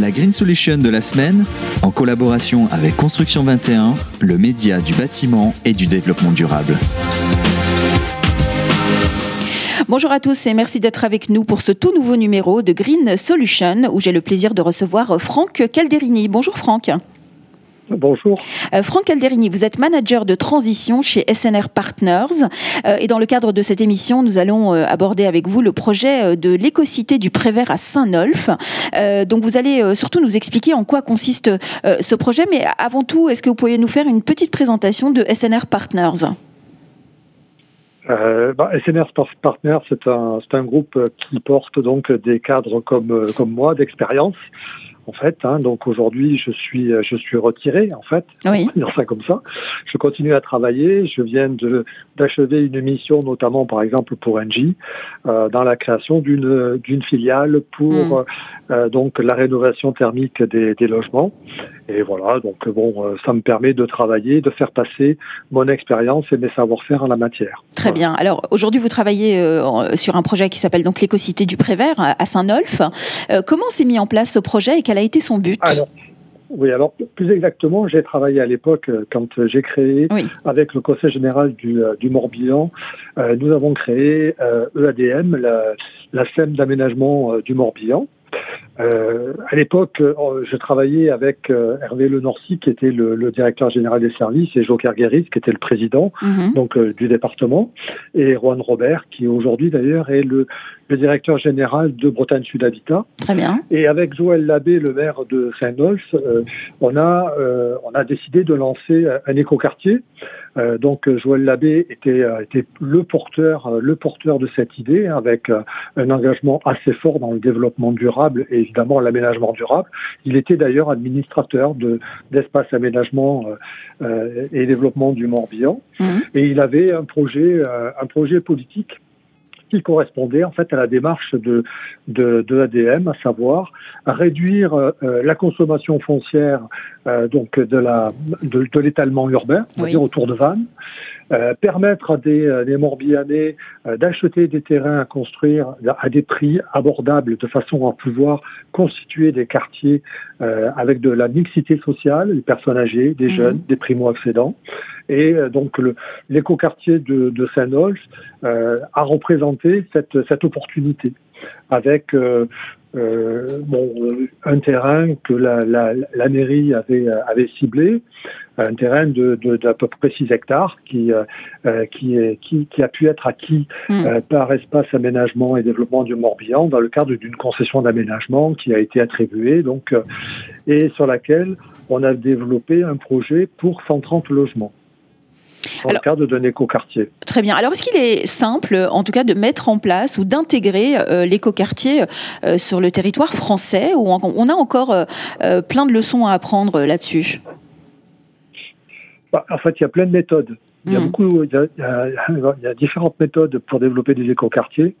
La Green Solution de la semaine, en collaboration avec Construction 21, le média du bâtiment et du développement durable. Bonjour à tous et merci d'être avec nous pour ce tout nouveau numéro de Green Solution où j'ai le plaisir de recevoir Franck Calderini. Bonjour Franck. Bonjour. Euh, Franck Calderini, vous êtes manager de transition chez SNR Partners. Euh, et dans le cadre de cette émission, nous allons euh, aborder avec vous le projet de l'écocité du Prévert à Saint-Nolf. donc vous allez surtout nous expliquer en quoi consiste ce projet. Mais avant tout, est-ce que vous pourriez nous faire une petite présentation de SNR Partners? Euh, bah, SNR Partners, c'est un, un groupe qui porte donc des cadres comme, comme moi d'expérience en fait. Hein. donc aujourd'hui, je suis, je suis retiré, en fait. Oui. Dire ça comme ça. Je continue à travailler. Je viens de d'achever une mission, notamment par exemple pour Engie, euh, dans la création d'une d'une filiale pour hmm. euh, donc la rénovation thermique des, des logements. Et voilà, donc bon, euh, ça me permet de travailler, de faire passer mon expérience et mes savoir-faire en la matière. Très bien. Alors aujourd'hui, vous travaillez euh, sur un projet qui s'appelle donc l'écocité du Prévert à Saint-Nolf. Euh, comment s'est mis en place ce projet et quel a été son but alors, oui, alors plus exactement, j'ai travaillé à l'époque quand j'ai créé avec le Conseil général du, du Morbihan, nous avons créé EADM, e la, la SEM d'aménagement du Morbihan. Euh, à l'époque, euh, je travaillais avec euh, Hervé Lenorcy, qui était le, le, directeur général des services, et Joker Guéris, qui était le président mhm. donc du département, et Juan Robert, qui aujourd'hui d'ailleurs est le, le, directeur général de Bretagne Sud Habitat. Très bien. Et avec Joël Labbé, le maire de Saint-Nolf, on a on a décidé de lancer un écoquartier. donc Joël Labbé était était le porteur le porteur de cette idée, avec un engagement assez fort dans le développement durable et évidemment l'aménagement durable. Il était d'ailleurs administrateur de d'espace aménagement euh, euh, et développement du Morbihan, mmh. et il avait un projet euh, un projet politique qui correspondait en fait à la démarche de, de, de ADM, à savoir réduire la consommation foncière donc de la de, de l'étalement urbain, on dire autour de Vannes, euh, permettre à des, euh, des Morbihanais euh, d'acheter des terrains à construire à des prix abordables de façon à pouvoir constituer des quartiers avec de la mixité sociale, des personnes âgées, des mhm. jeunes, des primo-accédants. Et donc l'écoquartier de, de Saint-Nolf a représenté cette, cette opportunité avec euh, bon, un terrain que la, la, la, mairie avait, avait ciblé, un terrain de, de, d'à peu près 6 hectares qui, euh, qui, est, qui, qui, a pu être acquis mm. euh, par Espace Aménagement et Développement du Morbihan dans le cadre d'une concession d'aménagement qui a été attribuée donc, euh, et sur laquelle on a développé un projet pour 130 logements dans le cadre d'un écoquartier. Très bien. Alors, est-ce qu'il est simple, en tout cas, de mettre en place ou d'intégrer euh, l'écoquartier euh, sur le territoire français on a encore euh, plein de leçons à apprendre là-dessus? Bah, En fait, il y a plein de méthodes. Il y a, mmh. beaucoup, il y a différentes méthodes pour développer des écoquartiers.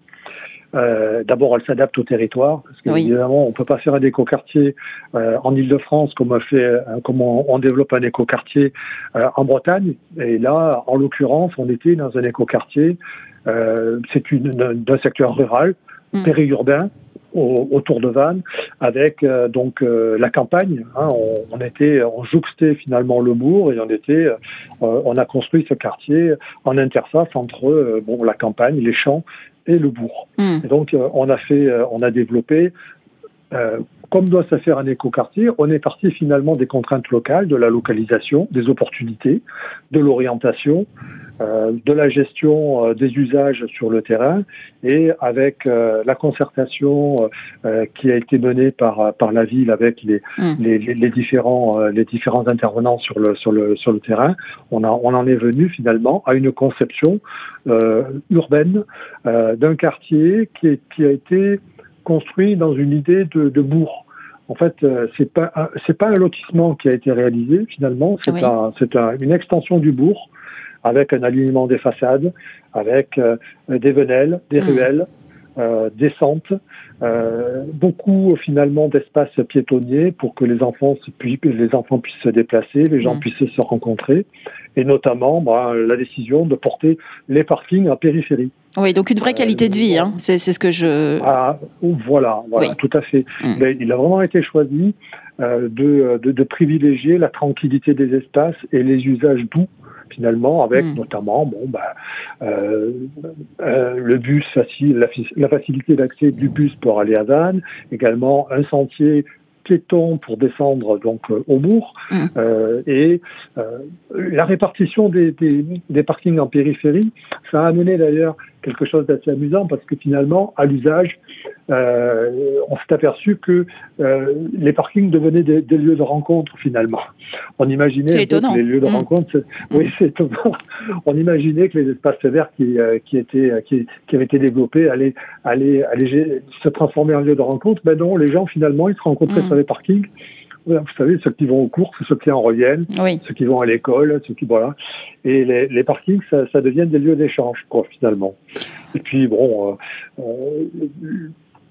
Euh, D'abord, elle s'adapte au territoire, parce qu'évidemment, on peut pas faire un écoquartier euh, en Ile-de-France comme on fait, euh, comme on, développe un écoquartier euh, en Bretagne. Et là, en l'occurrence, on était dans un écoquartier. Euh, C'est d'un secteur rural, mm. périurbain, autour de Vannes, avec euh, donc euh, la campagne. Hein, on, on, était, on jouxtait finalement le bourg et on était, euh, on a construit ce quartier en interface entre bon la campagne, les champs et le bourg. Hmm. Et donc, euh, on a fait, euh, on a développé, euh, comme doit se faire un écoquartier, on est parti finalement des contraintes locales, de la localisation, des opportunités, de l'orientation, de la gestion euh, des usages sur le terrain et avec euh, la concertation qui a été menée par par la ville avec les, hmm. les, les, différents les différents intervenants sur le sur le sur le terrain, on a on en est venu finalement à une conception urbaine d'un quartier qui, qui a été construit dans une idée de, de bourg. En fait, c'est pas c'est pas un lotissement qui a été réalisé finalement, c'est un, c'est une extension du bourg avec un alignement des façades, avec euh, des venelles, des mmh. ruelles, descente, beaucoup finalement d'espaces piétonniers pour que les enfants, puissent, les enfants puissent se déplacer, les gens mmh. puissent se rencontrer, et notamment bah, la décision de porter les parkings en périphérie. Oui, donc une vraie qualité de vie, hein. c'est ce que je... Ah, voilà, voilà tout à fait. Mmh. Il a vraiment été choisi de, de, de privilégier la tranquillité des espaces et les usages doux finalement, avec hmm. notamment bon, bah, euh, euh, le bus facile, la, facilité d'accès du bus pour aller à Vannes, également un sentier piéton pour descendre donc euh, au bourg hmm. et la répartition des, des, des, parkings en périphérie ça a amené d'ailleurs quelque chose d'assez amusant parce que finalement à l'usage on s'est aperçu que les parkings devenaient des, lieux de rencontre finalement. On imaginait que les lieux de mmh. rencontre, mmh. oui c'est étonnant. On imaginait que les espaces verts qui, euh, qui étaient qui, qui, avaient été développés allaient, allaient, allaient se transformer en lieu de rencontre. Ben non, les gens finalement ils se rencontraient mmh. sur les parkings vous savez, ceux qui vont aux courses, ceux qui en reviennent, ceux qui vont à l'école, ceux qui voilà. Et les, les parkings, ça, ça devient des lieux d'échange, quoi, finalement. Et puis bon, euh,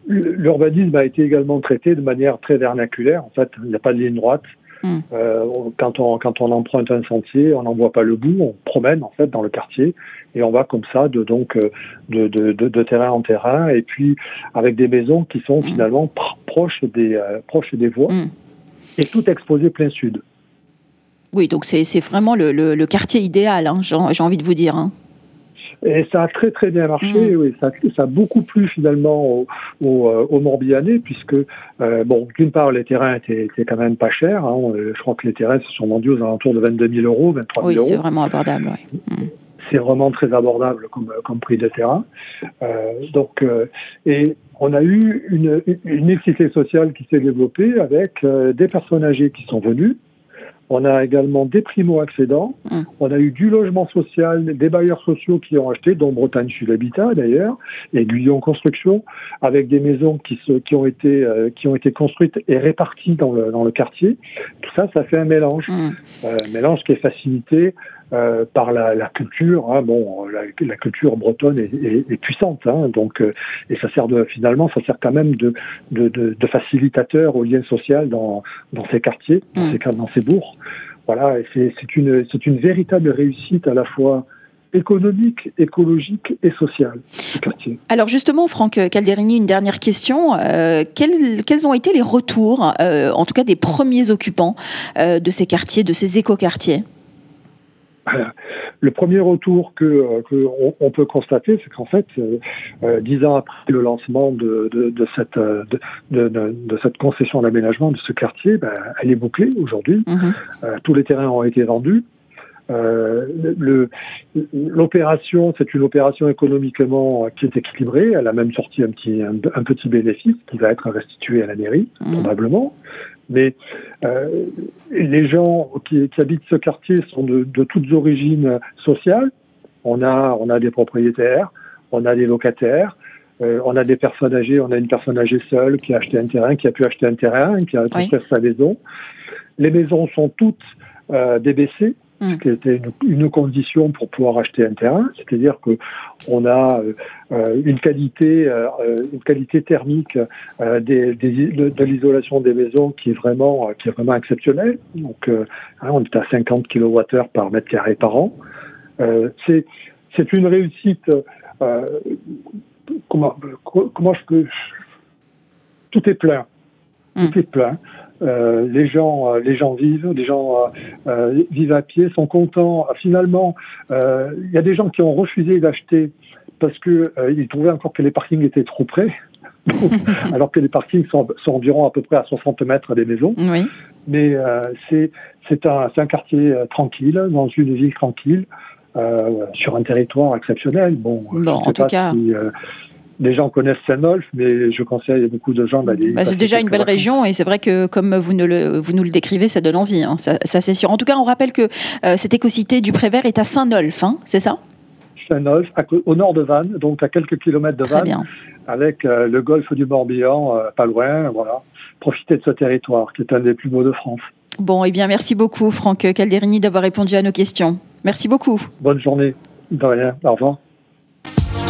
L'urbanisme a été également traité de manière très vernaculaire. En fait, il n'y a pas de ligne droite. Hmm. Euh, quand, on, quand on emprunte un sentier, on n'en voit pas le bout, on promène en fait dans le quartier et on va comme ça de donc euh, de, de, de, terrain en terrain et puis avec des maisons qui sont hmm. finalement proches des euh, proches des voies hmm. et tout exposé plein sud. Oui, donc c'est vraiment le, le, quartier idéal, hein, j'ai envie de vous dire. Hein. Et ça a très très bien marché, mm. oui, ça, ça, a beaucoup plu finalement au, au, euh, au Morbihanais, puisque, euh, bon, d'une part, les terrains étaient, étaient, quand même pas chers. Hein, je crois que les terrains se sont vendus aux alentours de 22 000 euros, 23 000 oui, euros. Oui, c'est vraiment abordable, oui. Mm. C'est vraiment très abordable comme, comme prix de terrain. Euh, donc, euh, et on a eu une, une mixité sociale qui s'est développée avec euh, des personnes âgées qui sont venues, on a également des primo-accédants. Hum. On a eu du logement social, des bailleurs sociaux qui ont acheté, dont Bretagne Sud Habitat d'ailleurs, et Guyon Construction, avec des maisons qui, se, qui, ont été, euh, qui ont été construites et réparties dans le, dans le quartier. Tout ça, ça fait un mélange. Hum. Euh, un mélange qui est facilité euh, par la, la culture. Hein, bon, la, la, culture bretonne est, est, est puissante, hein, donc euh, et ça sert de finalement, ça sert quand même de, de, de, de facilitateur au lien social dans, dans ces quartiers, dans, mmh. ces, dans ces bourgs. Voilà, c'est une, véritable réussite à la fois économique, écologique et sociale. Alors justement, Franck Calderini, une dernière question. Euh, quels, quels, ont été les retours, euh, en tout cas des premiers occupants euh, de ces quartiers, de ces écoquartiers? Le premier retour que, euh, que on, peut constater, c'est qu'en fait, euh, euh, dix ans après le lancement de, de, de cette, de, de, cette concession d'aménagement de ce quartier, ben, elle est bouclée aujourd'hui. Mhm. tous les terrains ont été vendus. L'opération, c'est une opération économiquement qui est équilibrée. Elle a même sorti un petit, un, petit bénéfice qui va être restitué à la mairie, mhm. probablement. Mais euh, les gens qui, qui, habitent ce quartier sont de, de, toutes origines sociales. On a, on a des propriétaires, on a des locataires, euh, on a des personnes âgées. On a une personne âgée seule qui a acheté un terrain, qui a pu acheter un terrain, qui a construit sa maison. Les maisons sont toutes euh, DBC, ce qui était une, condition pour pouvoir acheter un terrain, c'est-à-dire que on a euh, une qualité, euh, une qualité thermique euh, des, des, de, l'isolation des maisons qui est vraiment, qui est vraiment exceptionnelle. Donc, hein, on est à 50 kWh par mètre carré par an. c'est c'est une réussite. comment comment je peux tout est plein, tout mm. est plein. Euh, les gens, euh, les gens vivent, les gens euh, vivent à pied, sont contents. Finalement, il y a des gens qui ont refusé d'acheter parce que ils trouvaient encore que les parkings étaient trop près. alors que les parkings sont, sont, environ à peu près à 60 mètres des maisons. Oui. Mais c'est c'est un, un quartier tranquille, dans une ville tranquille, sur un territoire exceptionnel. Bon, bon en tout cas les gens connaissent Saint-Nolf, mais je conseille à beaucoup de gens d'aller. Bah, c'est déjà une belle région et c'est vrai que comme vous, ne le, vous nous le décrivez, ça donne envie. Hein. Ça, c'est sûr. En tout cas, on rappelle que euh, cette écocité du Prévert est à Saint-Nolf, hein, c'est ça? Saint-Nolf, au nord de Vannes, donc à quelques kilomètres de Vannes, avec euh, le golfe du Morbihan, euh, pas loin. Voilà, profitez de ce territoire qui est un des plus beaux de France. Bon, et eh bien, merci beaucoup, Franck Calderini, d'avoir répondu à nos questions. Merci beaucoup. Bonne journée. De rien. Au revoir.